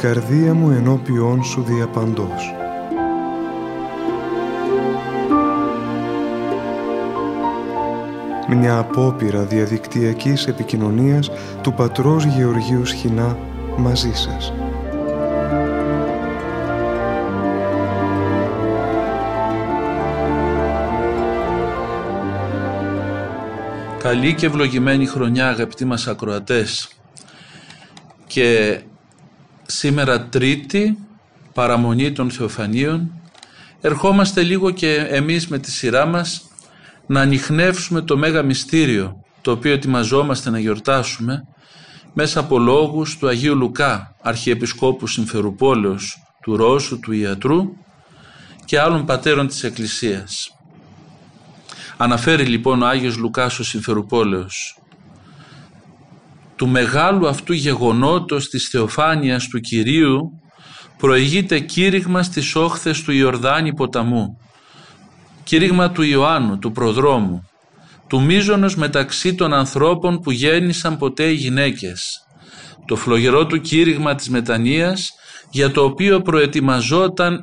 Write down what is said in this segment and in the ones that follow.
η καρδία μου ενώπιόν σου διαπαντός. Μια απόπειρα διαδικτυακής επικοινωνίας του πατρός Γεωργίου Σχοινά μαζί σας. Καλή και ευλογημένη χρονιά αγαπητοί μας ακροατές και σήμερα τρίτη παραμονή των Θεοφανίων ερχόμαστε λίγο και εμείς με τη σειρά μας να ανοιχνεύσουμε το Μέγα Μυστήριο το οποίο ετοιμαζόμαστε να γιορτάσουμε μέσα από λόγους του Αγίου Λουκά, Αρχιεπισκόπου Συμφερουπόλεως, του Ρώσου, του Ιατρού και άλλων πατέρων της Εκκλησίας. Αναφέρει λοιπόν ο Άγιος Λουκάς ο Συμφερουπόλεως του μεγάλου αυτού γεγονότος της θεοφάνειας του Κυρίου προηγείται κήρυγμα στις όχθες του Ιορδάνη ποταμού κήρυγμα του Ιωάννου, του προδρόμου του μίζωνος μεταξύ των ανθρώπων που γέννησαν ποτέ οι γυναίκες το φλογερό του κήρυγμα της μετανοίας για το οποίο προετοιμαζόταν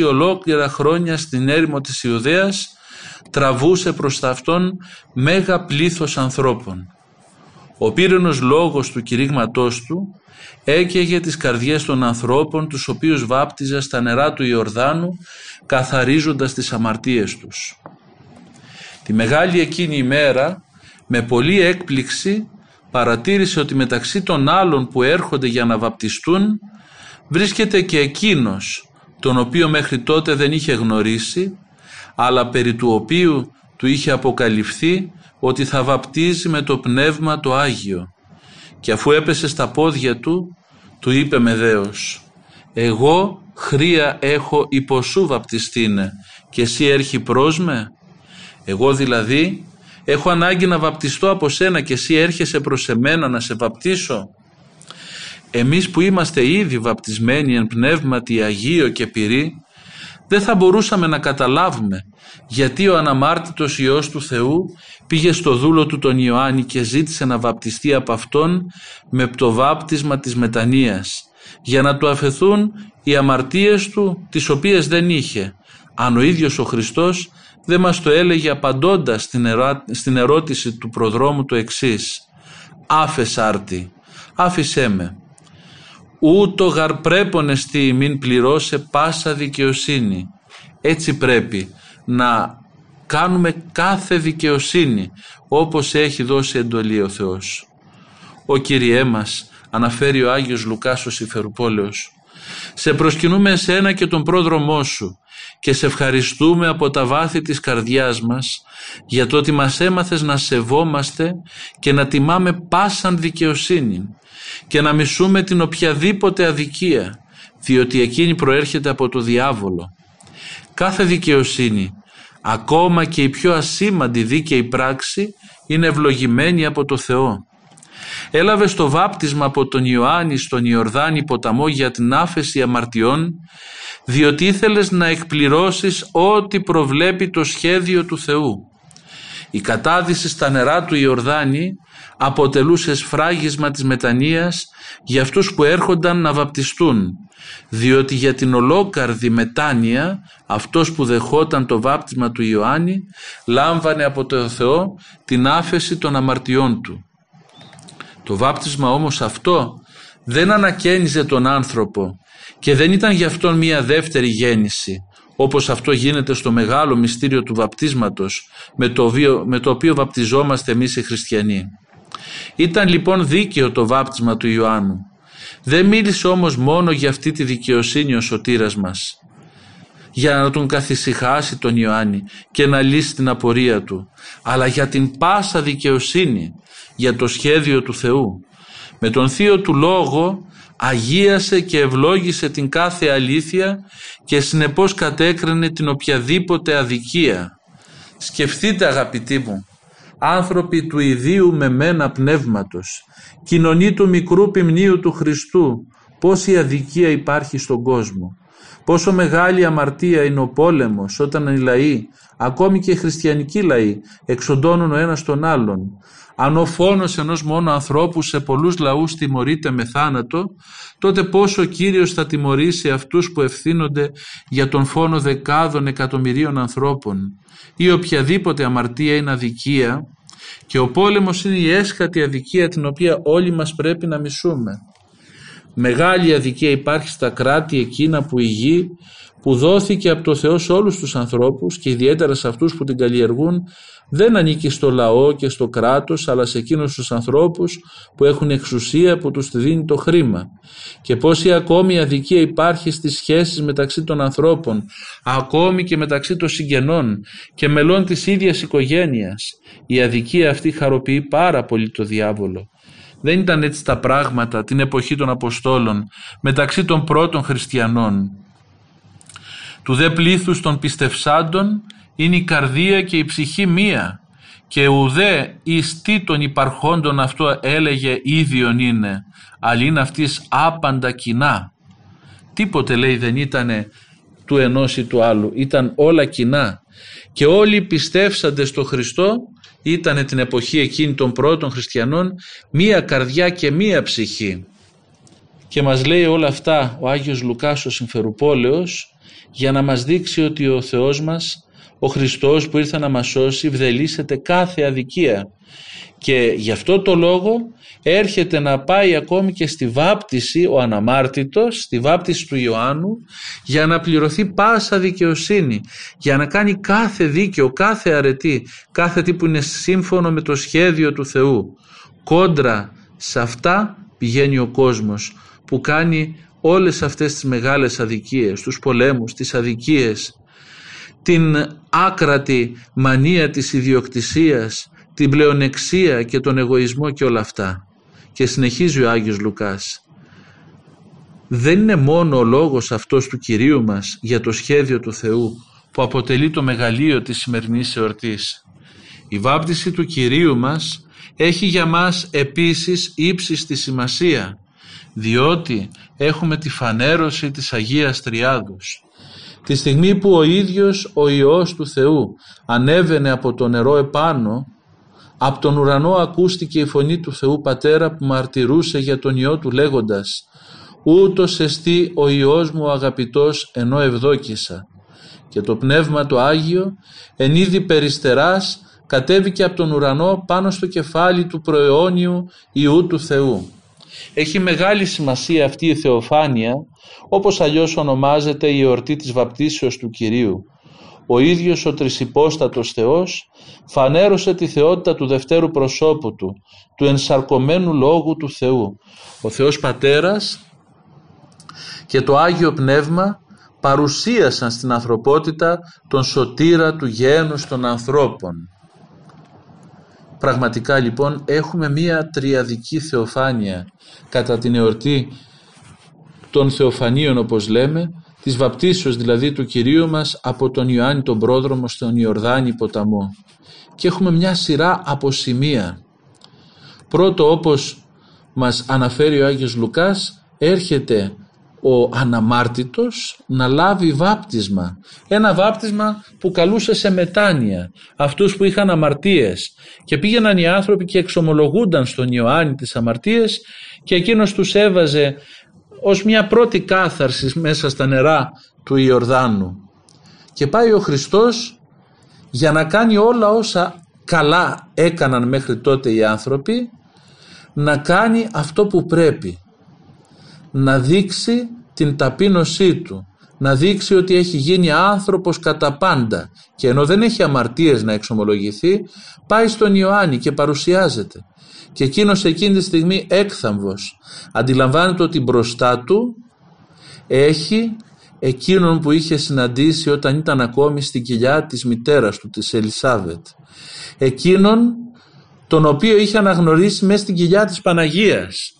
20 ολόκληρα χρόνια στην έρημο της Ιουδαίας τραβούσε προς τα αυτόν μέγα πλήθος ανθρώπων. Ο πύρενος λόγος του κηρύγματός του έκαιγε τις καρδιές των ανθρώπων τους οποίους βάπτιζε στα νερά του Ιορδάνου καθαρίζοντας τις αμαρτίες τους. Τη μεγάλη εκείνη ημέρα με πολλή έκπληξη παρατήρησε ότι μεταξύ των άλλων που έρχονται για να βαπτιστούν βρίσκεται και εκείνος τον οποίο μέχρι τότε δεν είχε γνωρίσει αλλά περί του οποίου του είχε αποκαλυφθεί ότι θα βαπτίζει με το Πνεύμα το Άγιο. Και αφού έπεσε στα πόδια του του είπε με δέος «Εγώ χρία έχω υποσού βαπτιστήνε και εσύ έρχει προς με» εγώ δηλαδή έχω ανάγκη να βαπτιστώ από σένα και εσύ έρχεσαι προς εμένα να σε βαπτίσω. Εμείς που είμαστε ήδη βαπτισμένοι εν πνεύματι Αγίο και πυρή δεν θα μπορούσαμε να καταλάβουμε γιατί ο αναμάρτητος Υιός του Θεού πήγε στο δούλο του τον Ιωάννη και ζήτησε να βαπτιστεί από αυτόν με το βάπτισμα της μετανοίας για να του αφαιθούν οι αμαρτίες του τις οποίες δεν είχε. Αν ο ίδιος ο Χριστός δεν μας το έλεγε απαντώντας στην, ερώτηση του προδρόμου το εξής. «Άφες άρτη, άφησέ με, ούτω γαρπρέπον εστί μην πληρώσε πάσα δικαιοσύνη. Έτσι πρέπει να κάνουμε κάθε δικαιοσύνη όπως έχει δώσει εντολή ο Θεός. Ο Κυριέ μας, αναφέρει ο Άγιος Λουκάς ο Σιφερουπόλεος, σε προσκυνούμε εσένα και τον πρόδρομό σου και σε ευχαριστούμε από τα βάθη της καρδιάς μας για το ότι μας έμαθες να σεβόμαστε και να τιμάμε πάσαν δικαιοσύνη και να μισούμε την οποιαδήποτε αδικία διότι εκείνη προέρχεται από το διάβολο. Κάθε δικαιοσύνη, ακόμα και η πιο ασήμαντη δίκαιη πράξη είναι ευλογημένη από το Θεό. Έλαβε το βάπτισμα από τον Ιωάννη στον Ιορδάνη ποταμό για την άφεση αμαρτιών διότι ήθελες να εκπληρώσεις ό,τι προβλέπει το σχέδιο του Θεού. Η κατάδυση στα νερά του Ιορδάνη αποτελούσε σφράγισμα της μετανοίας για αυτούς που έρχονταν να βαπτιστούν διότι για την ολόκαρδη μετάνοια αυτός που δεχόταν το βάπτισμα του Ιωάννη λάμβανε από το Θεό την άφεση των αμαρτιών του. Το βάπτισμα όμως αυτό δεν ανακαίνιζε τον άνθρωπο και δεν ήταν γι' αυτόν μία δεύτερη γέννηση όπως αυτό γίνεται στο μεγάλο μυστήριο του βαπτίσματος με το, οποίο, με το οποίο βαπτιζόμαστε εμείς οι χριστιανοί. Ήταν λοιπόν δίκαιο το βάπτισμα του Ιωάννου. Δεν μίλησε όμως μόνο για αυτή τη δικαιοσύνη ο σωτήρας μας για να τον καθησυχάσει τον Ιωάννη και να λύσει την απορία του αλλά για την πάσα δικαιοσύνη για το σχέδιο του Θεού με τον Θείο του Λόγο αγίασε και ευλόγησε την κάθε αλήθεια και συνεπώς κατέκρινε την οποιαδήποτε αδικία. Σκεφτείτε αγαπητοί μου, άνθρωποι του ιδίου με μένα πνεύματος, κοινωνή του μικρού ποιμνίου του Χριστού, πόση αδικία υπάρχει στον κόσμο. Πόσο μεγάλη αμαρτία είναι ο πόλεμος όταν οι λαοί, ακόμη και οι χριστιανικοί λαοί, εξοντώνουν ο ένας τον άλλον. Αν ο φόνος ενός μόνο ανθρώπου σε πολλούς λαούς τιμωρείται με θάνατο, τότε πόσο ο Κύριος θα τιμωρήσει αυτούς που ευθύνονται για τον φόνο δεκάδων εκατομμυρίων ανθρώπων ή οποιαδήποτε αμαρτία είναι αδικία και ο πόλεμος είναι η έσχατη αδικία την οποία όλοι μας πρέπει να μισούμε. Μεγάλη αδικία υπάρχει στα κράτη εκείνα που η γη που δόθηκε από το Θεός σε όλους τους ανθρώπους και ιδιαίτερα σε αυτούς που την καλλιεργούν δεν ανήκει στο λαό και στο κράτος αλλά σε εκείνους τους ανθρώπους που έχουν εξουσία που τους δίνει το χρήμα και πόση ακόμη αδικία υπάρχει στις σχέσεις μεταξύ των ανθρώπων ακόμη και μεταξύ των συγγενών και μελών της ίδιας οικογένειας η αδικία αυτή χαροποιεί πάρα πολύ το διάβολο δεν ήταν έτσι τα πράγματα την εποχή των Αποστόλων μεταξύ των πρώτων χριστιανών. Του δε πλήθους των πιστευσάντων είναι η καρδία και η ψυχή μία και ουδέ εις τι των υπαρχόντων αυτό έλεγε ίδιον είναι, αλλά είναι αυτής άπαντα κοινά. Τίποτε λέει δεν ήτανε του ενός ή του άλλου, ήταν όλα κοινά και όλοι πιστεύσαντες στο Χριστό ήταν την εποχή εκείνη των πρώτων χριστιανών μία καρδιά και μία ψυχή. Και μας λέει όλα αυτά ο Άγιος Λουκάς ο Συμφερουπόλεος για να μας δείξει ότι ο Θεός μας, ο Χριστός που ήρθε να μας σώσει, βδελίσεται κάθε αδικία. Και γι' αυτό το λόγο έρχεται να πάει ακόμη και στη βάπτιση ο αναμάρτητος, στη βάπτιση του Ιωάννου για να πληρωθεί πάσα δικαιοσύνη, για να κάνει κάθε δίκαιο, κάθε αρετή, κάθε τι που είναι σύμφωνο με το σχέδιο του Θεού. Κόντρα σε αυτά πηγαίνει ο κόσμος που κάνει όλες αυτές τις μεγάλες αδικίες, τους πολέμους, τις αδικίες, την άκρατη μανία της ιδιοκτησίας, την πλεονεξία και τον εγωισμό και όλα αυτά. Και συνεχίζει ο Άγιος Λουκάς. Δεν είναι μόνο ο λόγος αυτός του Κυρίου μας για το σχέδιο του Θεού που αποτελεί το μεγαλείο της σημερινής εορτής. Η βάπτιση του Κυρίου μας έχει για μας επίσης ύψιστη σημασία διότι έχουμε τη φανέρωση της Αγίας Τριάδους. Τη στιγμή που ο ίδιος ο Υιός του Θεού ανέβαινε από το νερό επάνω από τον ουρανό ακούστηκε η φωνή του Θεού Πατέρα που μαρτυρούσε για τον Υιό του λέγοντας «Ούτως εστί ο Υιός μου ο αγαπητός ενώ ευδόκησα». Και το Πνεύμα το Άγιο εν είδη περιστεράς κατέβηκε από τον ουρανό πάνω στο κεφάλι του προαιώνιου Υιού του Θεού. Έχει μεγάλη σημασία αυτή η θεοφάνεια όπως αλλιώς ονομάζεται η εορτή της βαπτίσεως του Κυρίου ο ίδιος ο τρισυπόστατος Θεός φανέρωσε τη θεότητα του δευτέρου προσώπου του, του ενσαρκωμένου λόγου του Θεού. Ο Θεός Πατέρας και το Άγιο Πνεύμα παρουσίασαν στην ανθρωπότητα τον σωτήρα του γένους των ανθρώπων. Πραγματικά λοιπόν έχουμε μία τριαδική θεοφάνεια κατά την εορτή των θεοφανίων όπως λέμε της βαπτίσεως δηλαδή του Κυρίου μας από τον Ιωάννη τον πρόδρομο στον Ιορδάνη ποταμό. Και έχουμε μια σειρά από σημεία. Πρώτο όπως μας αναφέρει ο Άγιος Λουκάς έρχεται ο αναμάρτητος να λάβει βάπτισμα. Ένα βάπτισμα που καλούσε σε μετάνοια αυτούς που είχαν αμαρτίες. Και πήγαιναν οι άνθρωποι και εξομολογούνταν στον Ιωάννη τις αμαρτίες και εκείνος τους έβαζε ως μια πρώτη κάθαρση μέσα στα νερά του Ιορδάνου. Και πάει ο Χριστός για να κάνει όλα όσα καλά έκαναν μέχρι τότε οι άνθρωποι να κάνει αυτό που πρέπει να δείξει την ταπείνωσή του να δείξει ότι έχει γίνει άνθρωπος κατά πάντα. Και ενώ δεν έχει αμαρτίες να εξομολογηθεί πάει στον Ιωάννη και παρουσιάζεται. Και εκείνος εκείνη τη στιγμή έκθαμβος. Αντιλαμβάνεται ότι μπροστά του έχει εκείνον που είχε συναντήσει όταν ήταν ακόμη στην κοιλιά της μητέρας του, της Ελισάβετ. Εκείνον τον οποίο είχε αναγνωρίσει μέσα στην κοιλιά της Παναγίας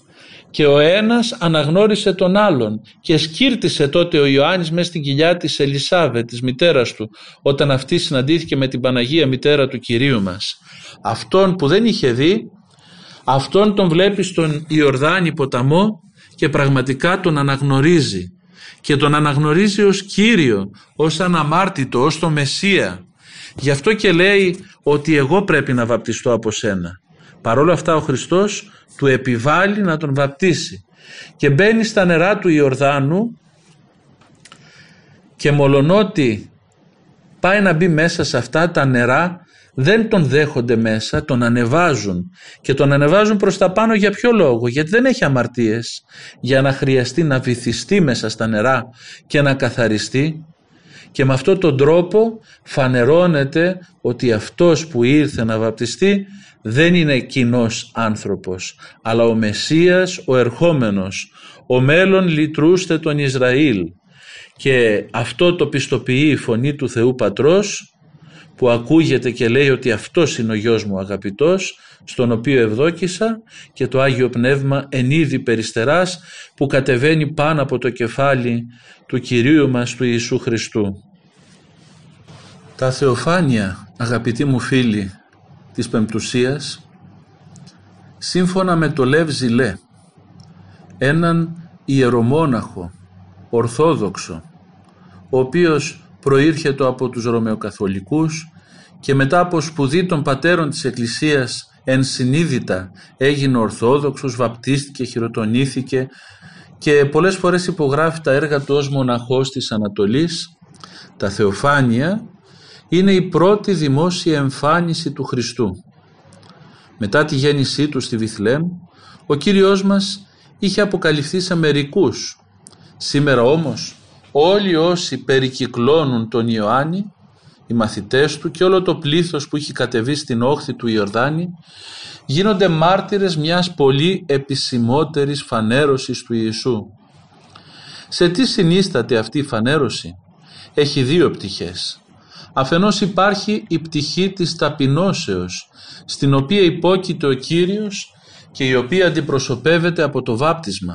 και ο ένας αναγνώρισε τον άλλον και σκύρτησε τότε ο Ιωάννης μέσα στην κοιλιά της Ελισάβετ, της μητέρας του, όταν αυτή συναντήθηκε με την Παναγία μητέρα του Κυρίου μας. Αυτόν που δεν είχε δει Αυτόν τον βλέπει στον Ιορδάνη ποταμό και πραγματικά τον αναγνωρίζει και τον αναγνωρίζει ως Κύριο, ως αναμάρτητο, ως το Μεσσία. Γι' αυτό και λέει ότι εγώ πρέπει να βαπτιστώ από σένα. Παρόλα αυτά ο Χριστός του επιβάλλει να τον βαπτίσει. Και μπαίνει στα νερά του Ιορδάνου και μολονότι πάει να μπει μέσα σε αυτά τα νερά δεν τον δέχονται μέσα, τον ανεβάζουν. Και τον ανεβάζουν προς τα πάνω για ποιο λόγο, γιατί δεν έχει αμαρτίες. Για να χρειαστεί να βυθιστεί μέσα στα νερά και να καθαριστεί. Και με αυτόν τον τρόπο φανερώνεται ότι αυτός που ήρθε να βαπτιστεί δεν είναι κοινός άνθρωπος αλλά ο Μεσσίας ο ερχόμενος ο μέλλον λυτρούστε τον Ισραήλ και αυτό το πιστοποιεί η φωνή του Θεού Πατρός που ακούγεται και λέει ότι αυτός είναι ο γιος μου αγαπητός στον οποίο ευδόκησα και το Άγιο Πνεύμα εν είδη περιστεράς που κατεβαίνει πάνω από το κεφάλι του Κυρίου μας του Ιησού Χριστού. Τα θεοφάνεια αγαπητοί μου φίλοι της Πεμπτουσίας σύμφωνα με το Λεύ Ζηλέ έναν ιερομόναχο ορθόδοξο ο οποίος προήρχεται από τους Ρωμαιοκαθολικούς και μετά από σπουδή των πατέρων της Εκκλησίας ενσυνείδητα έγινε Ορθόδοξος, βαπτίστηκε, χειροτονήθηκε και πολλές φορές υπογράφει τα έργα του ως μοναχός της Ανατολής. Τα Θεοφάνεια είναι η πρώτη δημόσια εμφάνιση του Χριστού. Μετά τη γέννησή του στη Βιθλέμ, ο Κύριος μας είχε αποκαλυφθεί σε μερικούς. Σήμερα όμως όλοι όσοι περικυκλώνουν τον Ιωάννη, οι μαθητές του και όλο το πλήθος που έχει κατεβεί στην όχθη του Ιορδάνη, γίνονται μάρτυρες μιας πολύ επισημότερης φανέρωσης του Ιησού. Σε τι συνίσταται αυτή η φανέρωση; Έχει δύο πτυχές. Αφενός υπάρχει η πτυχή της ταπεινώσεως, στην οποία υπόκειται ο Κύριος και η οποία αντιπροσωπεύεται από το βάπτισμα.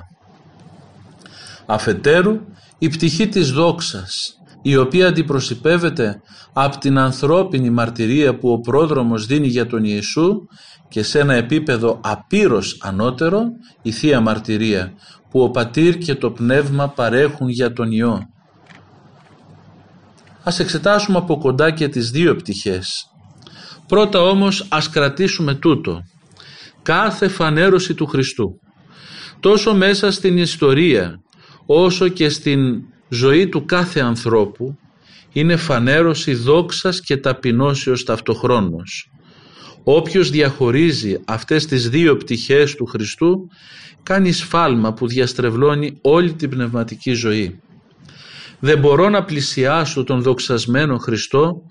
Αφετέρου η πτυχή της δόξας, η οποία αντιπροσωπεύεται από την ανθρώπινη μαρτυρία που ο πρόδρομος δίνει για τον Ιησού και σε ένα επίπεδο απείρως ανώτερο η Θεία Μαρτυρία που ο Πατήρ και το Πνεύμα παρέχουν για τον Υιό. Ας εξετάσουμε από κοντά και τις δύο πτυχές. Πρώτα όμως ας κρατήσουμε τούτο. Κάθε φανέρωση του Χριστού. Τόσο μέσα στην ιστορία όσο και στην ζωή του κάθε ανθρώπου είναι φανέρωση δόξας και ταπεινώσεως ταυτοχρόνως. Όποιος διαχωρίζει αυτές τις δύο πτυχές του Χριστού κάνει σφάλμα που διαστρεβλώνει όλη την πνευματική ζωή. Δεν μπορώ να πλησιάσω τον δοξασμένο Χριστό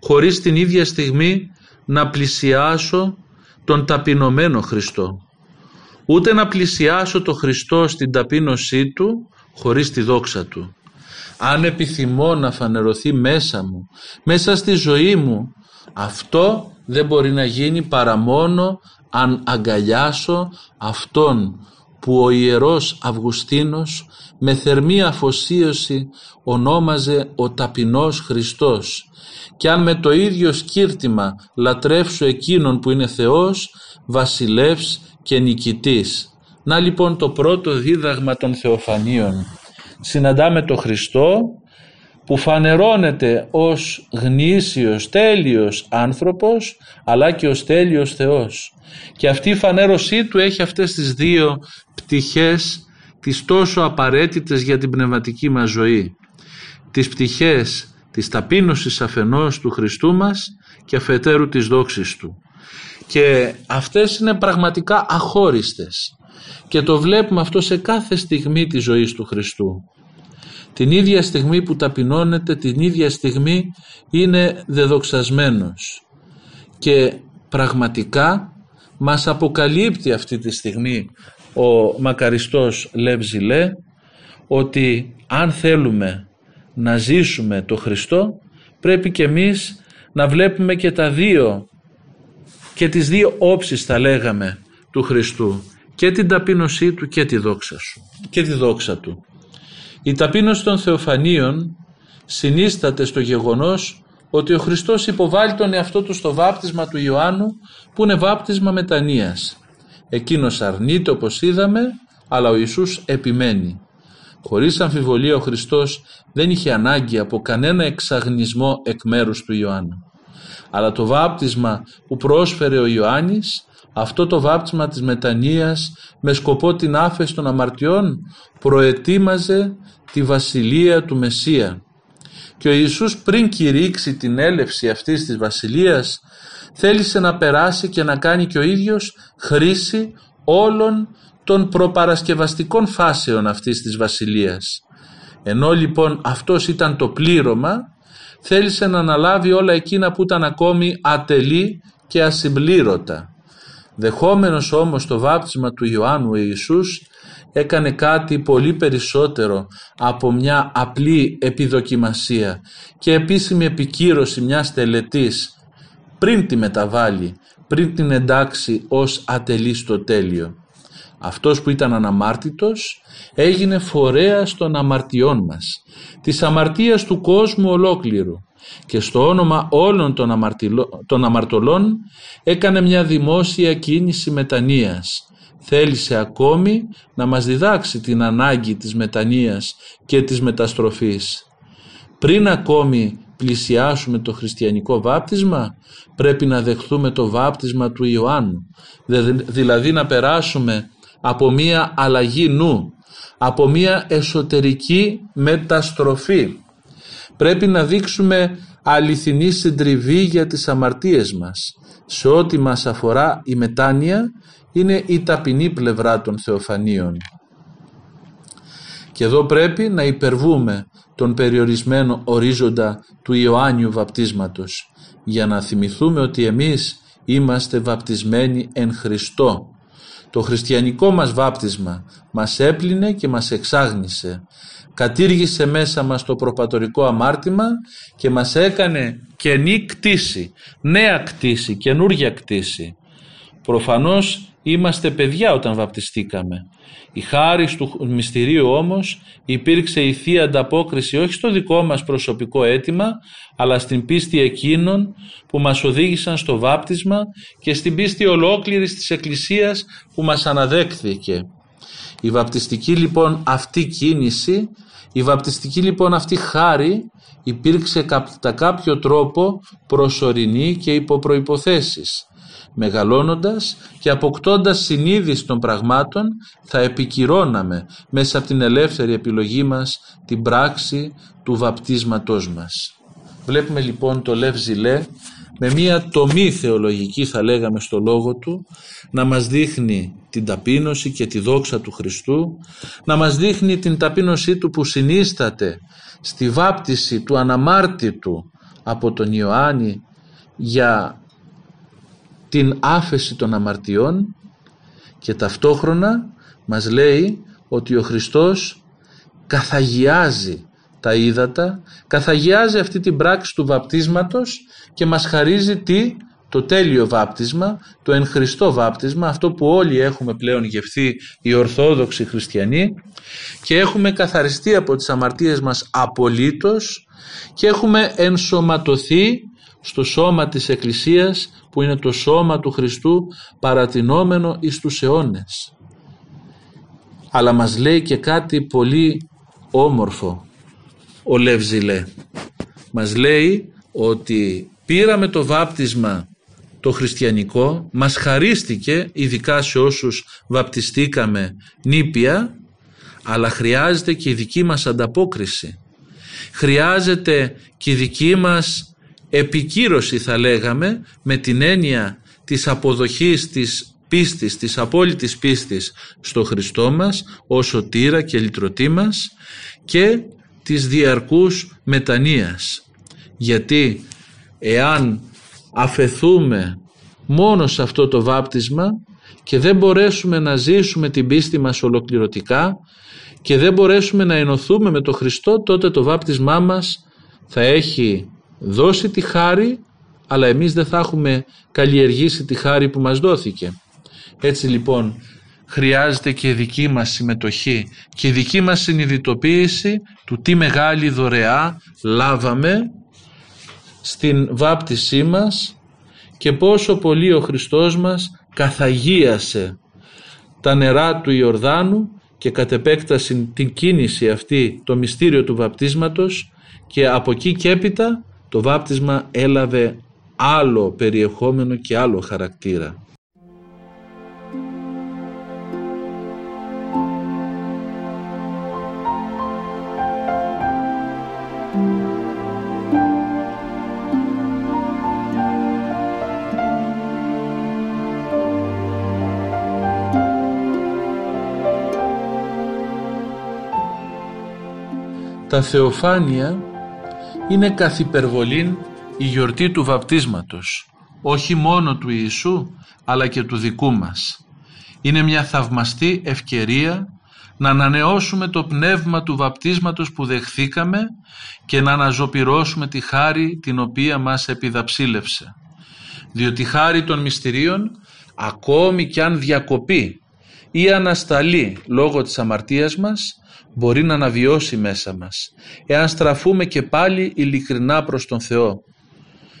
χωρίς την ίδια στιγμή να πλησιάσω τον ταπεινωμένο Χριστό. Ούτε να πλησιάσω τον Χριστό στην ταπείνωσή Του χωρίς τη δόξα Του. Αν επιθυμώ να φανερωθεί μέσα μου, μέσα στη ζωή μου, αυτό δεν μπορεί να γίνει παρά μόνο αν αγκαλιάσω Αυτόν που ο Ιερός Αυγουστίνος με θερμή αφοσίωση ονόμαζε ο ταπεινός Χριστός και αν με το ίδιο σκύρτημα λατρεύσω εκείνον που είναι Θεός, βασιλεύς και νικητής. Να λοιπόν το πρώτο δίδαγμα των Θεοφανίων. Συναντάμε το Χριστό που φανερώνεται ως γνήσιος, τέλειος άνθρωπος αλλά και ως τέλειος Θεός. Και αυτή η φανέρωσή του έχει αυτές τις δύο πτυχές τις τόσο απαραίτητες για την πνευματική μας ζωή. Τις πτυχές της ταπείνωσης αφενός του Χριστού μας και αφετέρου της δόξης Του. Και αυτές είναι πραγματικά αχώριστες και το βλέπουμε αυτό σε κάθε στιγμή της ζωής του Χριστού. Την ίδια στιγμή που ταπεινώνεται, την ίδια στιγμή είναι δεδοξασμένος και πραγματικά μας αποκαλύπτει αυτή τη στιγμή ο μακαριστός Λευζιλέ ότι αν θέλουμε να ζήσουμε το Χριστό πρέπει και εμείς να βλέπουμε και τα δύο και τις δύο όψεις θα λέγαμε του Χριστού και την ταπείνωσή του και τη δόξα σου και τη δόξα του. Η ταπείνωση των Θεοφανίων συνίσταται στο γεγονός ότι ο Χριστός υποβάλλει τον εαυτό του στο βάπτισμα του Ιωάννου που είναι βάπτισμα μετανοίας. Εκείνος αρνείται όπως είδαμε αλλά ο Ιησούς επιμένει. Χωρίς αμφιβολία ο Χριστός δεν είχε ανάγκη από κανένα εξαγνισμό εκ μέρους του Ιωάννου. Αλλά το βάπτισμα που πρόσφερε ο Ιωάννης, αυτό το βάπτισμα της μετανοίας με σκοπό την άφεση των αμαρτιών, προετοίμαζε τη βασιλεία του Μεσσία. Και ο Ιησούς πριν κηρύξει την έλευση αυτής της βασιλείας, θέλησε να περάσει και να κάνει και ο ίδιος χρήση όλων των προπαρασκευαστικών φάσεων αυτής της βασιλείας. Ενώ λοιπόν αυτός ήταν το πλήρωμα, θέλησε να αναλάβει όλα εκείνα που ήταν ακόμη ατελή και ασυμπλήρωτα. Δεχόμενος όμως το βάπτισμα του Ιωάννου ο Ιησούς έκανε κάτι πολύ περισσότερο από μια απλή επιδοκιμασία και επίσημη επικύρωση μιας τελετής πριν τη μεταβάλει, πριν την εντάξει ως ατελής στο τέλειο. Αυτός που ήταν αναμάρτητος έγινε φορέας των αμαρτιών μας, της αμαρτίας του κόσμου ολόκληρου και στο όνομα όλων των, των αμαρτωλών έκανε μια δημόσια κίνηση μετανοίας. Θέλησε ακόμη να μας διδάξει την ανάγκη της μετανοίας και της μεταστροφής. Πριν ακόμη πλησιάσουμε το χριστιανικό βάπτισμα πρέπει να δεχθούμε το βάπτισμα του Ιωάννου. Δηλαδή να περάσουμε από μία αλλαγή νου από μία εσωτερική μεταστροφή. Πρέπει να δείξουμε αληθινή συντριβή για τις αμαρτίες μας. Σε ό,τι μας αφορά η μετάνοια είναι η ταπεινή πλευρά των θεοφανίων. Και εδώ πρέπει να υπερβούμε τον περιορισμένο ορίζοντα του Ιωάννιου βαπτίσματος για να θυμηθούμε ότι εμείς είμαστε βαπτισμένοι εν Χριστώ. Το χριστιανικό μας βάπτισμα μας έπλυνε και μας εξάγνησε. Κατήργησε μέσα μας το προπατορικό αμάρτημα και μας έκανε καινή κτήση, νέα κτήση, καινούργια κτήση. Προφανώς είμαστε παιδιά όταν βαπτιστήκαμε. Η χάρη του μυστηρίου όμως υπήρξε η θεία ανταπόκριση όχι στο δικό μας προσωπικό αίτημα αλλά στην πίστη εκείνων που μας οδήγησαν στο βάπτισμα και στην πίστη ολόκληρης της Εκκλησίας που μας αναδέχθηκε. Η βαπτιστική λοιπόν αυτή κίνηση, η βαπτιστική λοιπόν αυτή χάρη υπήρξε κατά κάποιο τρόπο προσωρινή και υπό προϋποθέσεις μεγαλώνοντας και αποκτώντας συνείδηση των πραγμάτων θα επικυρώναμε μέσα από την ελεύθερη επιλογή μας την πράξη του βαπτίσματός μας. Βλέπουμε λοιπόν το Λεύ Ζηλέ με μία τομή θεολογική θα λέγαμε στο λόγο του να μας δείχνει την ταπείνωση και τη δόξα του Χριστού να μας δείχνει την ταπείνωσή του που συνίσταται στη βάπτιση του αναμάρτητου από τον Ιωάννη για την άφεση των αμαρτιών και ταυτόχρονα μας λέει ότι ο Χριστός καθαγιάζει τα ύδατα, καθαγιάζει αυτή την πράξη του βαπτίσματος και μας χαρίζει τι, το τέλειο βάπτισμα, το εν Χριστώ βάπτισμα, αυτό που όλοι έχουμε πλέον γευθεί οι Ορθόδοξοι Χριστιανοί και έχουμε καθαριστεί από τις αμαρτίες μας απολύτως και έχουμε ενσωματωθεί στο σώμα της Εκκλησίας που είναι το σώμα του Χριστού παρατηνόμενο εις τους αιώνες. Αλλά μας λέει και κάτι πολύ όμορφο ο Λευζιλέ. Μας λέει ότι πήραμε το βάπτισμα το χριστιανικό, μας χαρίστηκε ειδικά σε όσους βαπτιστήκαμε νήπια, αλλά χρειάζεται και η δική μας ανταπόκριση. Χρειάζεται και η δική μας επικύρωση θα λέγαμε με την έννοια της αποδοχής της πίστης, της απόλυτης πίστης στο Χριστό μας ως σωτήρα και λυτρωτή μας και της διαρκούς μετανοίας. Γιατί εάν αφαιθούμε μόνο σε αυτό το βάπτισμα και δεν μπορέσουμε να ζήσουμε την πίστη μας ολοκληρωτικά και δεν μπορέσουμε να ενωθούμε με το Χριστό τότε το βάπτισμά μας θα έχει δώσει τη χάρη αλλά εμείς δεν θα έχουμε καλλιεργήσει τη χάρη που μας δόθηκε. Έτσι λοιπόν χρειάζεται και δική μας συμμετοχή και δική μας συνειδητοποίηση του τι μεγάλη δωρεά λάβαμε στην βάπτισή μας και πόσο πολύ ο Χριστός μας καθαγίασε τα νερά του Ιορδάνου και κατ' επέκταση την κίνηση αυτή, το μυστήριο του βαπτίσματος και από εκεί και έπειτα το βάπτισμα έλαβε άλλο περιεχόμενο και άλλο χαρακτήρα. Τα θεοφάνεια είναι καθ' υπερβολήν η γιορτή του βαπτίσματος, όχι μόνο του Ιησού, αλλά και του δικού μας. Είναι μια θαυμαστή ευκαιρία να ανανεώσουμε το πνεύμα του βαπτίσματος που δεχθήκαμε και να αναζωπυρώσουμε τη χάρη την οποία μας επιδαψίλευσε. Διότι χάρη των μυστηρίων, ακόμη κι αν διακοπεί ή ανασταλεί λόγω της αμαρτίας μας, μπορεί να αναβιώσει μέσα μας, εάν στραφούμε και πάλι ειλικρινά προς τον Θεό.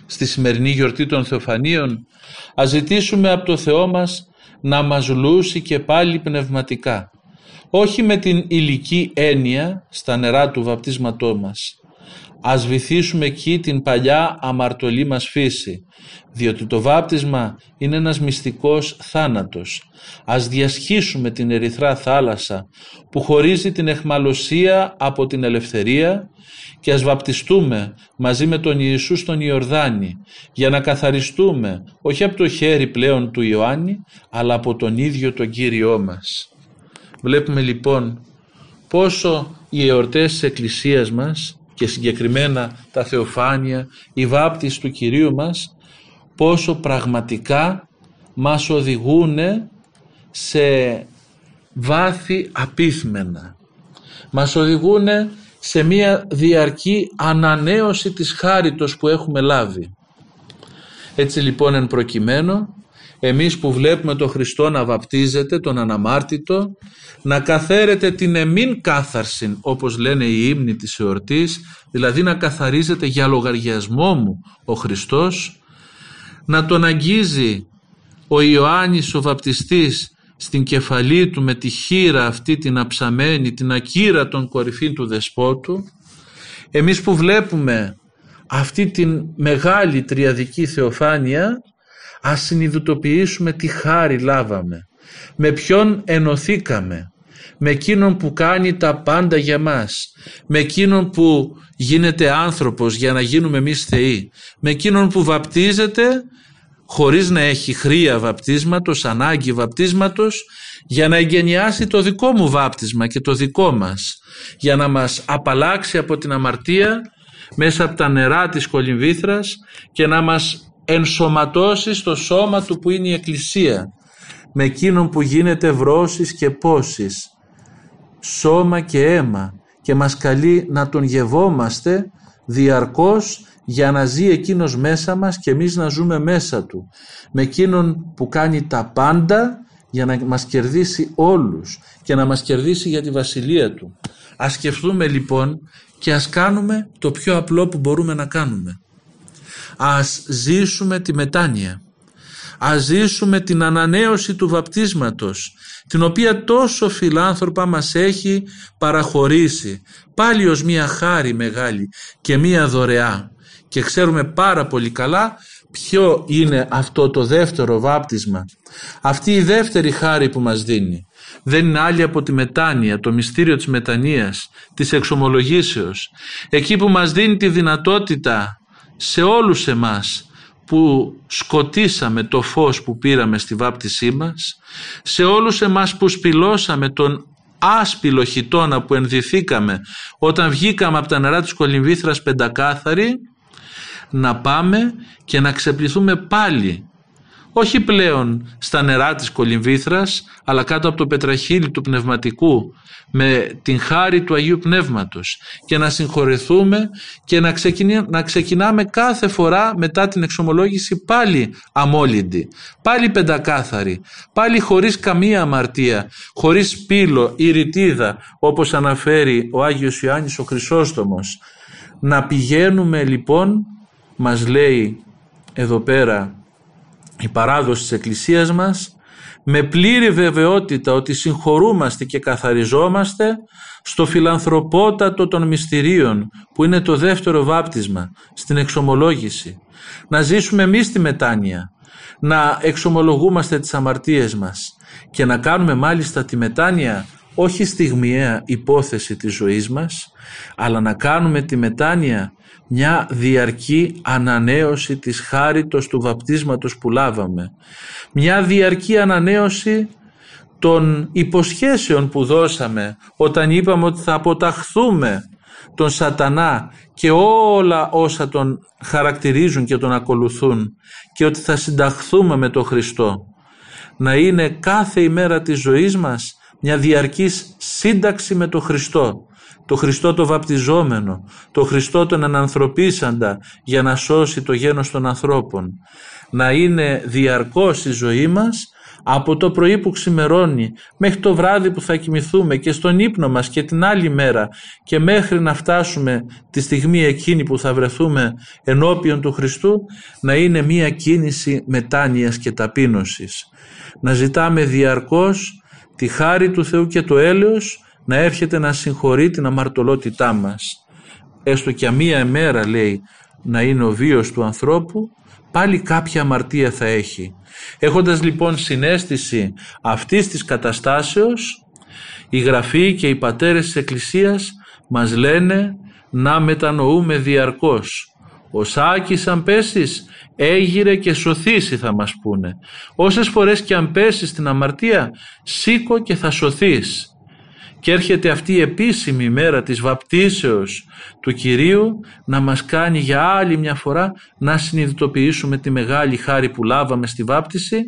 Στη σημερινή γιορτή των Θεοφανίων, ας ζητήσουμε από το Θεό μας να μας λούσει και πάλι πνευματικά, όχι με την υλική έννοια στα νερά του βαπτίσματός μας. Ας βυθίσουμε εκεί την παλιά αμαρτωλή μας φύση, διότι το βάπτισμα είναι ένας μυστικός θάνατος. Ας διασχίσουμε την ερυθρά θάλασσα που χωρίζει την εχμαλωσία από την ελευθερία και ας βαπτιστούμε μαζί με τον Ιησούς στον Ιορδάνη για να καθαριστούμε όχι από το χέρι πλέον του Ιωάννη αλλά από τον ίδιο τον Κύριό μας. Βλέπουμε λοιπόν πόσο οι εορτές της Εκκλησίας μας και συγκεκριμένα τα θεοφάνεια, η βάπτιση του Κυρίου μας πόσο πραγματικά μας οδηγούν σε βάθη απίθμενα. Μας οδηγούν σε μια διαρκή ανανέωση της χάριτος που έχουμε λάβει. Έτσι λοιπόν εν προκειμένου εμείς που βλέπουμε τον Χριστό να βαπτίζεται, τον αναμάρτητο, να καθαίρεται την εμήν κάθαρσιν, όπως λένε οι ύμνοι της εορτής, δηλαδή να καθαρίζεται για λογαριασμό μου ο Χριστός, να τον αγγίζει ο Ιωάννης ο βαπτιστής στην κεφαλή του με τη χείρα αυτή την αψαμένη, την ακύρα των κορυφή του δεσπότου, εμείς που βλέπουμε αυτή την μεγάλη τριαδική θεοφάνεια, ας συνειδητοποιήσουμε τι χάρη λάβαμε, με ποιον ενωθήκαμε, με εκείνον που κάνει τα πάντα για μας, με εκείνον που γίνεται άνθρωπος για να γίνουμε εμείς θεοί, με εκείνον που βαπτίζεται χωρίς να έχει χρία βαπτίσματος, ανάγκη βαπτίσματος, για να εγκαινιάσει το δικό μου βάπτισμα και το δικό μας, για να μας απαλλάξει από την αμαρτία μέσα από τα νερά της κολυμβήθρας και να μας ενσωματώσεις στο σώμα του που είναι η Εκκλησία, με εκείνον που γίνεται βρώσεις και πόσεις, σώμα και αίμα και μας καλεί να τον γευόμαστε διαρκώς για να ζει εκείνος μέσα μας και εμείς να ζούμε μέσα του. Με εκείνον που κάνει τα πάντα για να μας κερδίσει όλους και να μας κερδίσει για τη βασιλεία του. Ας σκεφτούμε λοιπόν και ας κάνουμε το πιο απλό που μπορούμε να κάνουμε. Ας ζήσουμε τη μετάνοια. Ας ζήσουμε την ανανέωση του βαπτίσματος, την οποία τόσο φιλάνθρωπα μας έχει παραχωρήσει, πάλι ως μία χάρη μεγάλη και μία δωρεά. Και ξέρουμε πάρα πολύ καλά ποιο είναι αυτό το δεύτερο βάπτισμα. Αυτή η δεύτερη χάρη που μας δίνει δεν είναι άλλη από τη μετάνοια, το μυστήριο της μετανοίας, της εξομολογήσεως. Εκεί που μας δίνει τη δυνατότητα σε όλους εμάς που σκοτίσαμε το φως που πήραμε στη βάπτισή μας, σε όλους εμάς που σπηλώσαμε τον άσπυλο χιτώνα που ενδυθήκαμε όταν βγήκαμε από τα νερά της κολυμβήθρας πεντακάθαροι, να πάμε και να ξεπληθούμε πάλι όχι πλέον στα νερά της κολυμβήθρας αλλά κάτω από το πετραχύλι του πνευματικού με την χάρη του Αγίου Πνεύματος και να συγχωρεθούμε και να, να ξεκινάμε κάθε φορά μετά την εξομολόγηση πάλι αμόλυντη, πάλι πεντακάθαρη, πάλι χωρίς καμία αμαρτία, χωρίς πύλο ή ρητίδα όπως αναφέρει ο Άγιος Ιωάννης ο Χρυσόστομος. Να πηγαίνουμε λοιπόν, μας λέει εδώ πέρα η παράδοση της Εκκλησίας μας με πλήρη βεβαιότητα ότι συγχωρούμαστε και καθαριζόμαστε στο φιλανθρωπότατο των μυστηρίων που είναι το δεύτερο βάπτισμα στην εξομολόγηση. Να ζήσουμε εμείς τη μετάνοια, να εξομολογούμαστε τις αμαρτίες μας και να κάνουμε μάλιστα τη μετάνοια όχι στιγμιαία υπόθεση της ζωής μας, αλλά να κάνουμε τη μετάνοια μια διαρκή ανανέωση της χάριτος του βαπτίσματος που λάβαμε. Μια διαρκή ανανέωση των υποσχέσεων που δώσαμε όταν είπαμε ότι θα αποταχθούμε τον σατανά και όλα όσα τον χαρακτηρίζουν και τον ακολουθούν και ότι θα συνταχθούμε με τον Χριστό. Να είναι κάθε ημέρα της ζωής μας μια διαρκής σύνταξη με τον Χριστό το Χριστό το βαπτιζόμενο, το Χριστό τον ανανθρωπίσαντα για να σώσει το γένος των ανθρώπων. Να είναι διαρκώς η ζωή μας από το πρωί που ξημερώνει μέχρι το βράδυ που θα κοιμηθούμε και στον ύπνο μας και την άλλη μέρα και μέχρι να φτάσουμε τη στιγμή εκείνη που θα βρεθούμε ενώπιον του Χριστού να είναι μία κίνηση μετάνοιας και ταπείνωσης. Να ζητάμε διαρκώς τη χάρη του Θεού και το έλεος να έρχεται να συγχωρεί την αμαρτωλότητά μας. Έστω και μία ημέρα λέει να είναι ο βίος του ανθρώπου, πάλι κάποια αμαρτία θα έχει. Έχοντας λοιπόν συνέστηση αυτής της καταστάσεως, η Γραφή και οι πατέρες της Εκκλησίας μας λένε να μετανοούμε διαρκώς. Ο Σάκης αν πέσεις έγιρε και σωθήσει θα μας πούνε. Όσες φορές και αν πέσεις στην αμαρτία σήκω και θα σωθείς και έρχεται αυτή η επίσημη μέρα της βαπτίσεως του Κυρίου να μας κάνει για άλλη μια φορά να συνειδητοποιήσουμε τη μεγάλη χάρη που λάβαμε στη βάπτιση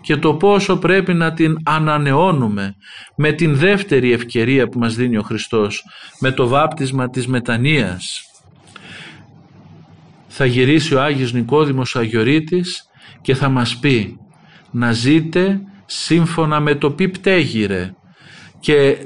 και το πόσο πρέπει να την ανανεώνουμε με την δεύτερη ευκαιρία που μας δίνει ο Χριστός με το βάπτισμα της μετανοίας. Θα γυρίσει ο Άγιος Νικόδημος Αγιορείτης και θα μας πει να ζείτε σύμφωνα με το πι πτέγυρε και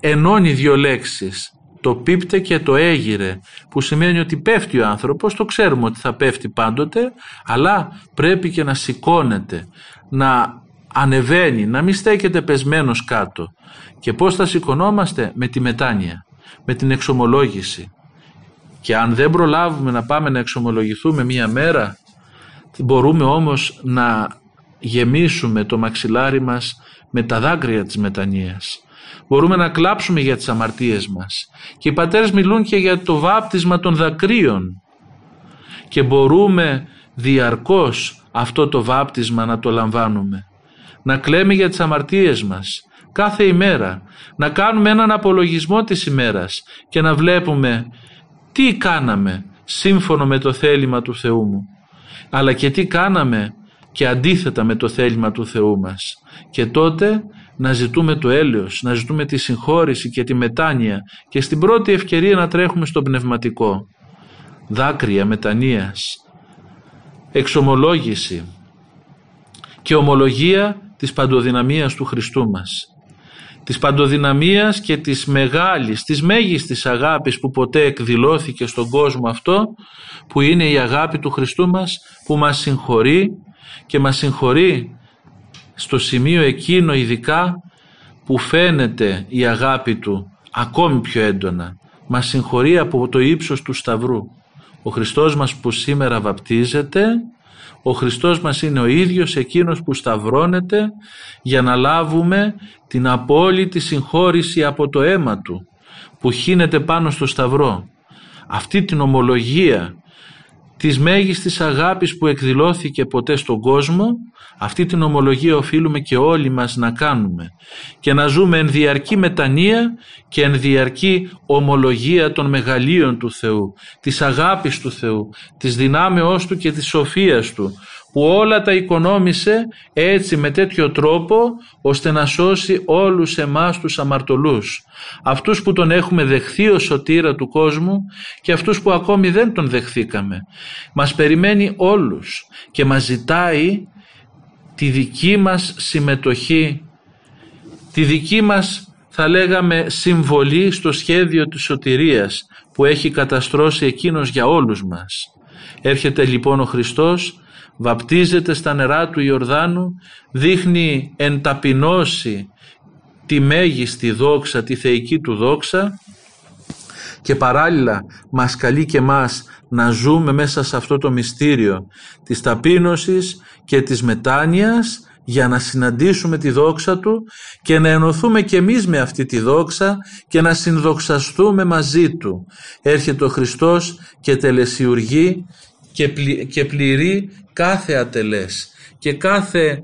ενώνει δύο λέξεις το πίπτε και το έγιρε που σημαίνει ότι πέφτει ο άνθρωπος. Το ξέρουμε ότι θα πέφτει πάντοτε αλλά πρέπει και να σηκώνεται να ανεβαίνει να μην στέκεται πεσμένος κάτω. Και πως θα σηκωνόμαστε; Με τη μετάνοια με την εξομολόγηση και αν δεν προλάβουμε να πάμε να εξομολογηθούμε μία μέρα μπορούμε όμως να γεμίσουμε το μαξιλάρι μας με τα δάκρυα της μετανοίας μπορούμε να κλάψουμε για τις αμαρτίες μας. Και οι πατέρες μιλούν και για το βάπτισμα των δακρύων και μπορούμε διαρκώς αυτό το βάπτισμα να το λαμβάνουμε. Να κλαίμε για τις αμαρτίες μας κάθε ημέρα, να κάνουμε έναν απολογισμό της ημέρας και να βλέπουμε τι κάναμε σύμφωνο με το θέλημα του Θεού μου, αλλά και τι κάναμε και αντίθετα με το θέλημα του Θεού μας. Και τότε να ζητούμε το έλεος, να ζητούμε τη συγχώρηση και τη μετάνοια και στην πρώτη ευκαιρία να τρέχουμε στο πνευματικό. Δάκρυα μετανοίας, εξομολόγηση και ομολογία της παντοδυναμίας του Χριστού μας. Της παντοδυναμίας και της μεγάλης, της μέγιστης αγάπης που ποτέ εκδηλώθηκε στον κόσμο αυτό, που είναι η αγάπη του Χριστού μας, που μας συγχωρεί και μας συγχωρεί στο σημείο εκείνο ειδικά που φαίνεται η αγάπη του ακόμη πιο έντονα. Μας συγχωρεί από το ύψος του Σταυρού. Ο Χριστός μας που σήμερα βαπτίζεται, ο Χριστός μας είναι ο ίδιος εκείνος που σταυρώνεται για να λάβουμε την απόλυτη συγχώρηση από το αίμα Του που χύνεται πάνω στο Σταυρό. Αυτή την ομολογία της μέγιστης αγάπης που εκδηλώθηκε ποτέ στον κόσμο, αυτή την ομολογία οφείλουμε και όλοι μας να κάνουμε και να ζούμε εν διαρκή μετανία και εν διαρκή ομολογία των μεγαλείων του Θεού, της αγάπης του Θεού, της δυνάμεώς Του και της σοφίας Του, που όλα τα οικονόμησε έτσι με τέτοιο τρόπο ώστε να σώσει όλους εμάς τους αμαρτωλούς. Αυτούς που τον έχουμε δεχθεί ως σωτήρα του κόσμου και αυτούς που ακόμη δεν τον δεχθήκαμε. Μας περιμένει όλους και μας ζητάει τη δική μας συμμετοχή, τη δική μας θα λέγαμε συμβολή στο σχέδιο της σωτηρίας που έχει καταστρώσει εκείνος για όλους μας. Έρχεται λοιπόν ο Χριστός βαπτίζεται στα νερά του Ιορδάνου, δείχνει εν ταπεινώσει τη μέγιστη δόξα, τη θεϊκή του δόξα και παράλληλα μας καλεί και μας να ζούμε μέσα σε αυτό το μυστήριο της ταπείνωσης και της μετάνοιας για να συναντήσουμε τη δόξα Του και να ενωθούμε και εμείς με αυτή τη δόξα και να συνδοξαστούμε μαζί Του. Έρχεται ο Χριστός και τελεσιουργεί και, και πληρεί κάθε ατελές και κάθε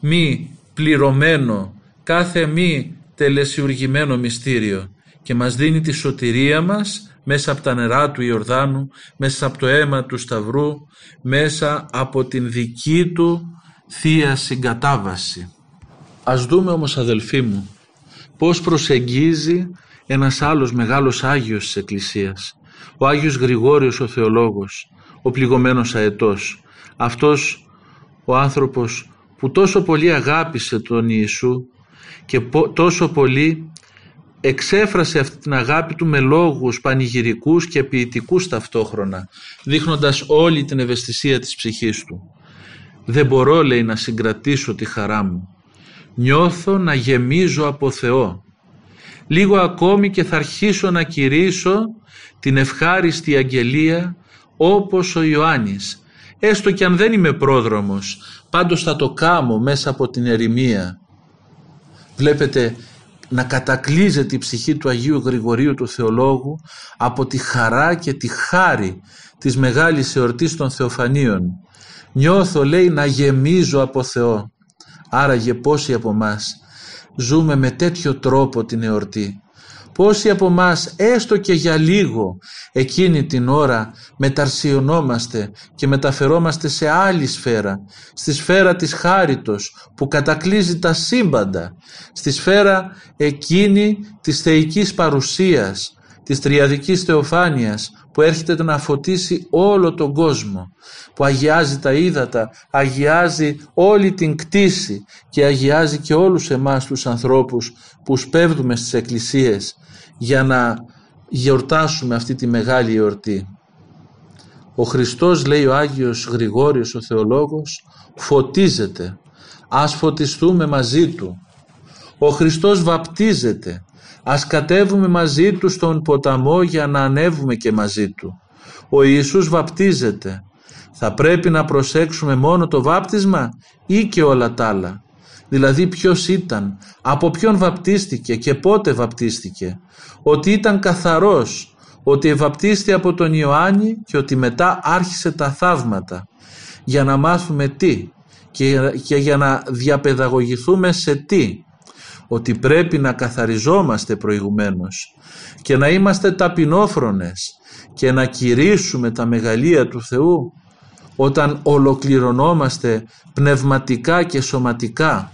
μη πληρωμένο, κάθε μη τελεσιουργημένο μυστήριο και μας δίνει τη σωτηρία μας μέσα από τα νερά του Ιορδάνου, μέσα από το αίμα του Σταυρού, μέσα από την δική του Θεία Συγκατάβαση. Ας δούμε όμως αδελφοί μου πώς προσεγγίζει ένας άλλος μεγάλος Άγιος της Εκκλησίας, ο Άγιος Γρηγόριος ο Θεολόγος, ο πληγωμένος αετός, αυτός ο άνθρωπος που τόσο πολύ αγάπησε τον Ιησού και τόσο πολύ εξέφρασε αυτή την αγάπη του με λόγους πανηγυρικούς και ποιητικούς ταυτόχρονα, δείχνοντας όλη την ευαισθησία της ψυχής του. Δεν μπορώ, λέει, να συγκρατήσω τη χαρά μου. Νιώθω να γεμίζω από Θεό. Λίγο ακόμη και θα αρχίσω να κηρύσω την ευχάριστη αγγελία όπως ο Ιωάννης. Έστω και αν δεν είμαι πρόδρομος, πάντως θα το κάμω μέσα από την ερημία. Βλέπετε να κατακλείζεται η ψυχή του Αγίου Γρηγορίου του Θεολόγου από τη χαρά και τη χάρη της μεγάλης εορτής των Θεοφανίων. Νιώθω λέει να γεμίζω από Θεό. Άραγε πόσοι από μας ζούμε με τέτοιο τρόπο την εορτή. Πόσοι από μας έστω και για λίγο εκείνη την ώρα μεταρσιωνόμαστε και μεταφερόμαστε σε άλλη σφαίρα, στη σφαίρα της χάριτος που κατακλείζει τα σύμπαντα, στη σφαίρα εκείνη της θεϊκής παρουσίας, της τριαδικής θεοφάνειας που έρχεται να φωτίσει όλο τον κόσμο, που αγιάζει τα ύδατα, αγιάζει όλη την κτήση και αγιάζει και όλους εμάς τους ανθρώπους που σπέβδουμε στις εκκλησίες για να γιορτάσουμε αυτή τη μεγάλη εορτή. Ο Χριστός, λέει ο Άγιος Γρηγόριος ο Θεολόγος, φωτίζεται. Ας φωτιστούμε μαζί Του. Ο Χριστός βαπτίζεται. Ας κατέβουμε μαζί Τους στον ποταμό για να ανέβουμε και μαζί Του. Ο Ιησούς βαπτίζεται. Θα πρέπει να προσέξουμε μόνο το βάπτισμα ή και όλα τα άλλα; Δηλαδή ποιος ήταν, από ποιον βαπτίστηκε και πότε βαπτίστηκε; Ότι ήταν καθαρός, ότι ευαπτίστη από τον Ιωάννη και ότι μετά άρχισε τα θαύματα. Για να μάθουμε τι και, και για να διαπαιδαγωγηθούμε σε τι; Ότι πρέπει να καθαριζόμαστε προηγουμένως και να είμαστε ταπεινόφρονες και να κηρύσουμε τα μεγαλεία του Θεού όταν ολοκληρωνόμαστε πνευματικά και σωματικά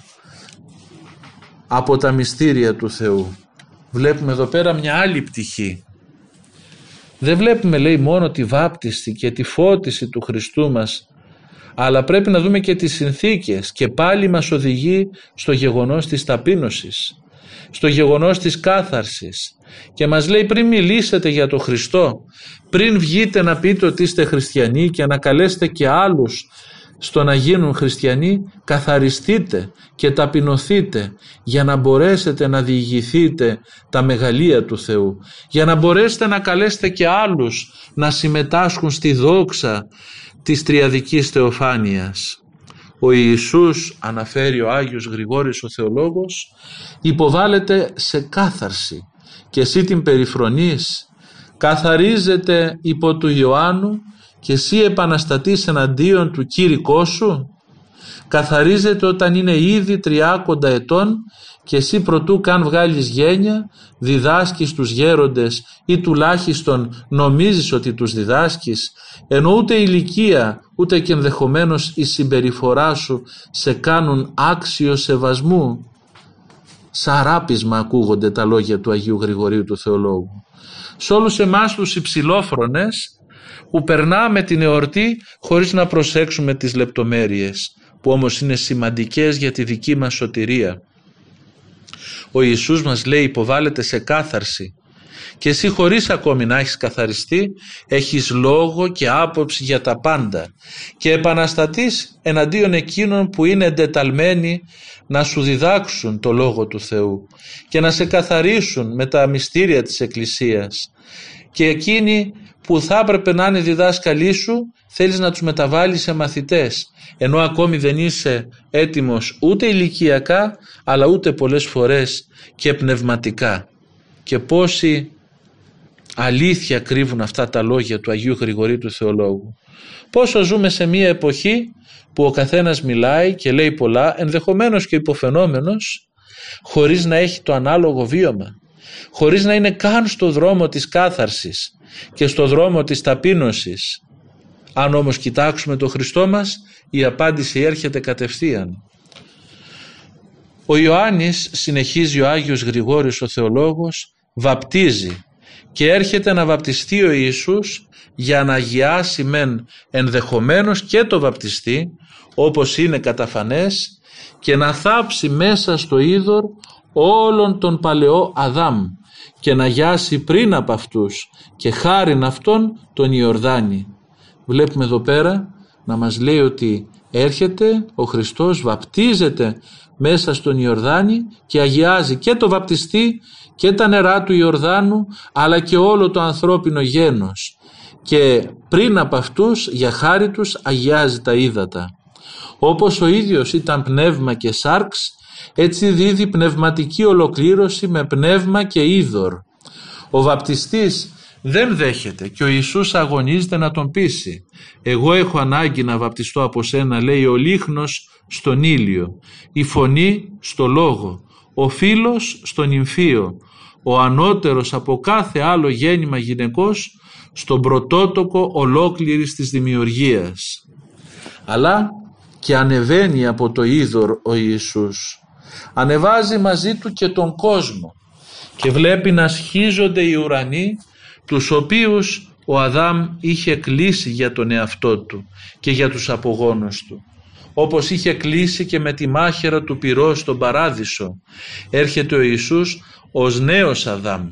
από τα μυστήρια του Θεού. Βλέπουμε εδώ πέρα μια άλλη πτυχή. Δεν βλέπουμε λέει μόνο τη βάπτιστη και τη φώτιση του Χριστού μας αλλά πρέπει να δούμε και τις συνθήκες. Και πάλι μας οδηγεί στο γεγονός της ταπείνωσης, στο γεγονός της κάθαρσης. Και μας λέει πριν μιλήσετε για το Χριστό, πριν βγείτε να πείτε ότι είστε χριστιανοί και να καλέσετε και άλλους στο να γίνουν χριστιανοί καθαριστείτε και ταπεινωθείτε για να μπορέσετε να διηγηθείτε τα μεγαλεία του Θεού. Για να μπορέσετε να καλέσετε και άλλους να συμμετάσχουν στη δόξα της Τριαδικής Θεοφάνειας. Ο Ιησούς, αναφέρει ο Άγιος Γρηγόρης ο Θεολόγος, υποβάλλεται σε κάθαρση και εσύ την περιφρονείς, καθαρίζεται υπό του Ιωάννου και εσύ επαναστατείς εναντίον του κήρυκό σου καθαρίζεται όταν είναι ήδη τριάκοντα ετών και εσύ προτού καν βγάλεις γένια διδάσκεις τους γέροντες ή τουλάχιστον νομίζεις ότι τους διδάσκεις ενώ ούτε η ηλικία ούτε και ενδεχομένως η συμπεριφορά σου σε κάνουν άξιο σεβασμού. Σαράπισμα ακούγονται τα λόγια του Αγίου Γρηγορίου του Θεολόγου. Σε όλους εμάς τους υψηλόφρονες που περνάμε την εορτή χωρίς να προσέξουμε τις λεπτομέρειες που όμως είναι σημαντικές για τη δική μας σωτηρία. Ο Ιησούς μας λέει υποβάλλεται σε κάθαρση και εσύ χωρίς ακόμη να έχεις καθαριστεί έχεις λόγο και άποψη για τα πάντα. Και επαναστατείς εναντίον εκείνων που είναι εντεταλμένοι να σου διδάξουν το Λόγο του Θεού και να σε καθαρίσουν με τα μυστήρια της Εκκλησίας. Και εκείνοι που θα έπρεπε να είναι διδάσκαλοι σου θέλεις να τους μεταβάλεις σε μαθητές. Ενώ ακόμη δεν είσαι έτοιμος ούτε ηλικιακά αλλά ούτε πολλές φορές και πνευματικά. Και πόσοι αλήθεια κρύβουν αυτά τα λόγια του Αγίου Γρηγορίου του Θεολόγου πόσο ζούμε σε μια εποχή που ο καθένας μιλάει και λέει πολλά ενδεχομένως και υποφαινόμενος χωρίς να έχει το ανάλογο βίωμα χωρίς να είναι καν στο δρόμο της κάθαρσης και στο δρόμο της ταπείνωσης. Αν όμως κοιτάξουμε το Χριστό μας, η απάντηση έρχεται κατευθείαν. Ο Ιωάννης, συνεχίζει ο Άγιος Γρηγόριος ο Θεολόγος, βαπτίζει και έρχεται να βαπτιστεί ο Ιησούς για να αγιάσει μεν ενδεχομένως και το βαπτιστή, όπως είναι καταφανές, και να θάψει μέσα στο είδωρ όλον τον παλαιό Αδάμ και να γιάσει πριν από αυτούς και χάριν αυτόν τον Ιορδάνη. Βλέπουμε εδώ πέρα να μας λέει ότι έρχεται ο Χριστός, βαπτίζεται μέσα στον Ιορδάνη και αγιάζει και το βαπτιστή και τα νερά του Ιορδάνου αλλά και όλο το ανθρώπινο γένος και πριν από αυτούς για χάρη τους αγιάζει τα ύδατα. Όπως ο ίδιος ήταν πνεύμα και σάρξ έτσι δίδει πνευματική ολοκλήρωση με πνεύμα και είδωρ. Ο βαπτιστής δεν δέχεται και ο Ιησούς αγωνίζεται να τον πείσει. Εγώ έχω ανάγκη να βαπτιστώ από σένα λέει ο λίχνος στον ήλιο, η φωνή στο λόγο, ο φίλος στον νυμφίο, ο ανώτερος από κάθε άλλο γέννημα γυναικός στον πρωτότοκο ολόκληρης της δημιουργίας. Αλλά και ανεβαίνει από το είδωρ ο Ιησούς ανεβάζει μαζί του και τον κόσμο και βλέπει να σχίζονται οι ουρανοί τους οποίους ο Αδάμ είχε κλείσει για τον εαυτό του και για τους απογόνους του όπως είχε κλείσει και με τη μάχαιρα του πυρός στον παράδεισο. Έρχεται ο Ιησούς ως νέος Αδάμ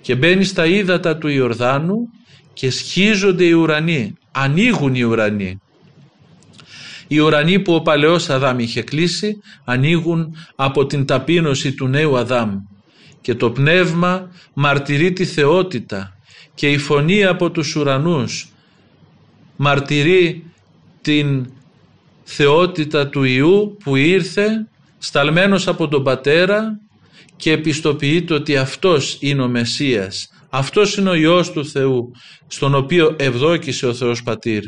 και μπαίνει στα ύδατα του Ιορδάνου και σχίζονται οι ουρανοί ανοίγουν οι ουρανοί. Οι ουρανοί που ο παλαιός Αδάμ είχε κλείσει ανοίγουν από την ταπείνωση του νέου Αδάμ και το πνεύμα μαρτυρεί τη θεότητα και η φωνή από τους ουρανούς μαρτυρεί την θεότητα του Ιού που ήρθε σταλμένος από τον Πατέρα και επιστοποιείται ότι αυτός είναι ο Μεσσίας αυτός είναι ο Υιός του Θεού στον οποίο ευδόκησε ο Θεός Πατήρ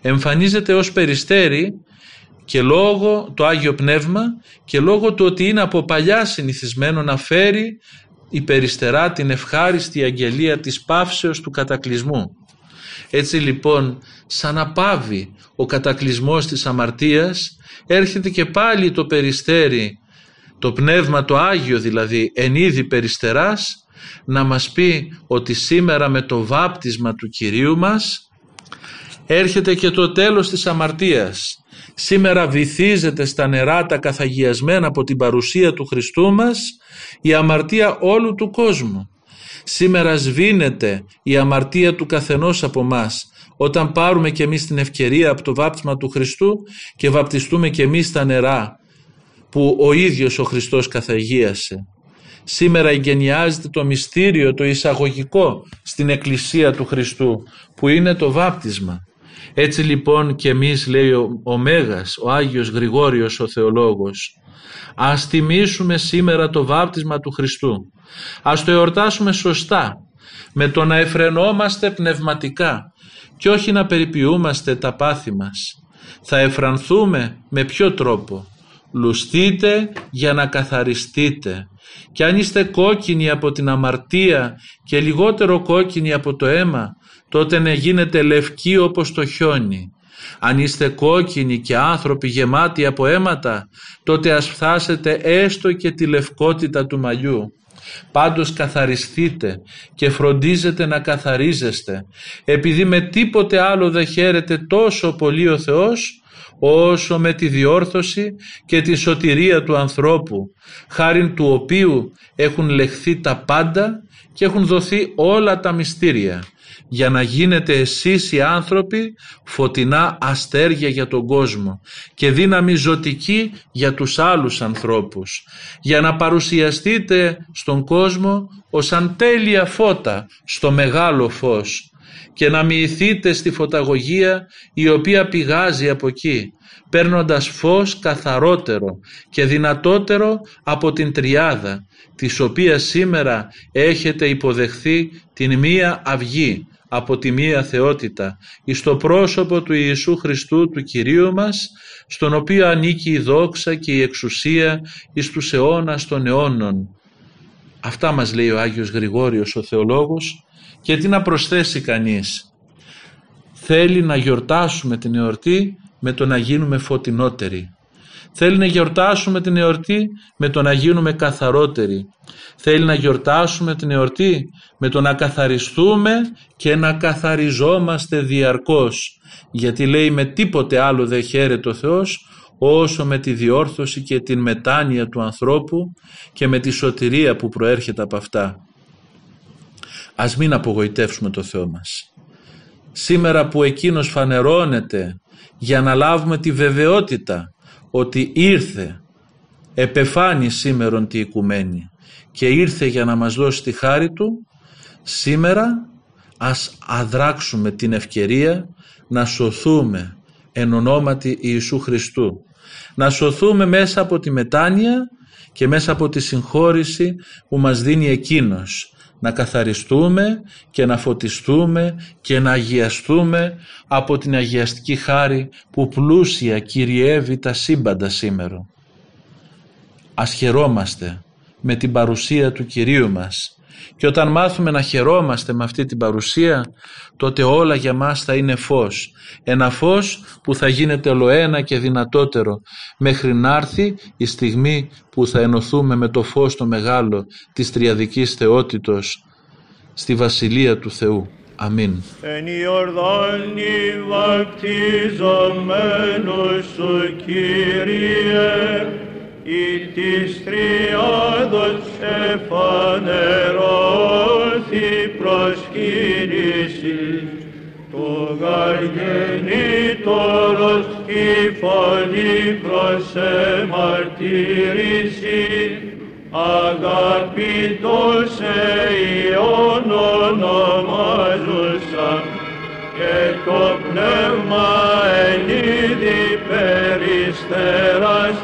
εμφανίζεται ως περιστέρι και λόγω το Άγιο Πνεύμα και λόγω του ότι είναι από παλιά συνηθισμένο να φέρει υπεριστερά την ευχάριστη αγγελία της παύσεως του κατακλυσμού. Έτσι λοιπόν σαν να πάβει ο κατακλυσμός της αμαρτίας έρχεται και πάλι το περιστέρι, το πνεύμα το Άγιο δηλαδή εν είδη περιστεράς να μας πει ότι σήμερα με το βάπτισμα του Κυρίου μας έρχεται και το τέλος της αμαρτίας. Σήμερα βυθίζεται στα νερά τα καθαγιασμένα από την παρουσία του Χριστού μας η αμαρτία όλου του κόσμου. Σήμερα σβήνεται η αμαρτία του καθενός από μας όταν πάρουμε και εμείς την ευκαιρία από το βάπτισμα του Χριστού και βαπτιστούμε και εμείς στα νερά που ο ίδιος ο Χριστός καθαγίασε. Σήμερα εγγενιάζεται το μυστήριο, το εισαγωγικό στην Εκκλησία του Χριστού που είναι το βάπτισμα. Έτσι λοιπόν και εμείς λέει ο, ο Μέγας, ο Άγιος Γρηγόριος ο Θεολόγος, ας τιμήσουμε σήμερα το βάπτισμα του Χριστού. Ας το εορτάσουμε σωστά, με το να εφρενόμαστε πνευματικά και όχι να περιποιούμαστε τα πάθη μας. Θα εφρανθούμε με ποιο τρόπο; Λουστείτε για να καθαριστείτε. Και αν είστε κόκκινοι από την αμαρτία και λιγότερο κόκκινοι από το αίμα, τότε να γίνετε λευκοί όπως το χιόνι. Αν είστε κόκκινοι και άνθρωποι γεμάτοι από αίματα, τότε ας φτάσετε έστω και τη λευκότητα του μαλλιού. Πάντως καθαριστείτε και φροντίζετε να καθαρίζεστε, επειδή με τίποτε άλλο δεν χαίρεται τόσο πολύ ο Θεός, όσο με τη διόρθωση και τη σωτηρία του ανθρώπου, χάριν του οποίου έχουν λεχθεί τα πάντα και έχουν δοθεί όλα τα μυστήρια, για να γίνετε εσείς οι άνθρωποι φωτεινά αστέρια για τον κόσμο και δύναμη ζωτική για τους άλλους ανθρώπους, για να παρουσιαστείτε στον κόσμο ως αν τέλεια φώτα στο μεγάλο φως και να μοιηθείτε στη φωταγωγία η οποία πηγάζει από εκεί, παίρνοντας φως καθαρότερο και δυνατότερο από την τριάδα, της οποίας σήμερα έχετε υποδεχθεί την μία αυγή από τη μία θεότητα, εις το πρόσωπο του Ιησού Χριστού του Κυρίου μας, στον οποίο ανήκει η δόξα και η εξουσία εις τους αιώνας των αιώνων. Αυτά μας λέει ο Άγιος Γρηγόριος ο Θεολόγος και τι να προσθέσει κανείς. Θέλει να γιορτάσουμε την εορτή με το να γίνουμε φωτεινότεροι. Θέλει να γιορτάσουμε την εορτή με το να γίνουμε καθαρότεροι. Θέλει να γιορτάσουμε την εορτή με το να καθαριστούμε και να καθαριζόμαστε διαρκώς. Γιατί λέει με τίποτε άλλο δεν χαίρεται ο Θεός όσο με τη διόρθωση και την μετάνοια του ανθρώπου και με τη σωτηρία που προέρχεται από αυτά. Ας μην απογοητεύσουμε το Θεό μας. Σήμερα που Εκείνος φανερώνεται για να λάβουμε τη βεβαιότητα ότι ήρθε, επεφάνει σήμερον τη οικουμένη και ήρθε για να μας δώσει τη χάρη Του, σήμερα ας αδράξουμε την ευκαιρία να σωθούμε εν ονόματι Ιησού Χριστού. Να σωθούμε μέσα από τη μετάνοια και μέσα από τη συγχώρηση που μας δίνει Εκείνος να καθαριστούμε και να φωτιστούμε και να αγιαστούμε από την αγιαστική χάρη που πλούσια κυριεύει τα σύμπαντα σήμερα. Ας χαιρόμαστε με την παρουσία του Κυρίου μας και όταν μάθουμε να χαιρόμαστε με αυτή την παρουσία τότε όλα για μας θα είναι φως. Ένα φως που θα γίνεται ολοένα και δυνατότερο μέχρι να έρθει η στιγμή που θα ενωθούμε με το φως το μεγάλο της τριαδικής θεότητος στη Βασιλεία του Θεού. Αμήν. Εν Ιορδάνη βαπτιζομένος σου Κύριε, η της τριάδος εφανερώθη προσκύνηση, το γαργενήτωρος η φωνή προς εμαρτύρηση, αγαπητός Υιόν ονομάζουσα και το πνεύμα εν είδη περιστεράς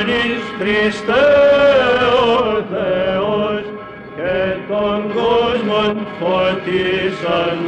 επιφανής Χριστέ ο Θεός και τον κόσμο φωτίσαν